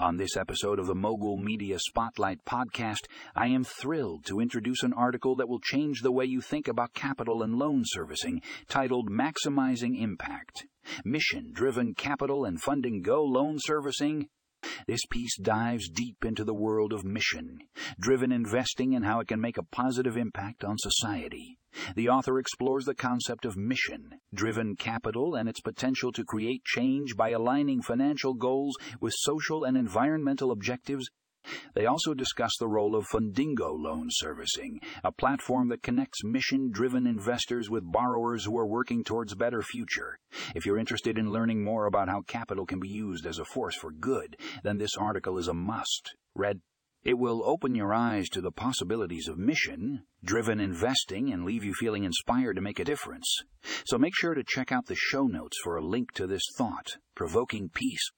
On this episode of the Mogul Media Spotlight podcast, I am thrilled to introduce an article that will change the way you think about capital and loan servicing, titled Maximizing Impact. Mission Driven Capital and Fundingo Loan Servicing this piece dives deep into the world of mission, driven investing and how it can make a positive impact on society. The author explores the concept of mission, driven capital, and its potential to create change by aligning financial goals with social and environmental objectives they also discuss the role of Fundingo Loan Servicing, a platform that connects mission driven investors with borrowers who are working towards a better future. If you're interested in learning more about how capital can be used as a force for good, then this article is a must. Read it will open your eyes to the possibilities of mission driven investing and leave you feeling inspired to make a difference. So make sure to check out the show notes for a link to this thought provoking piece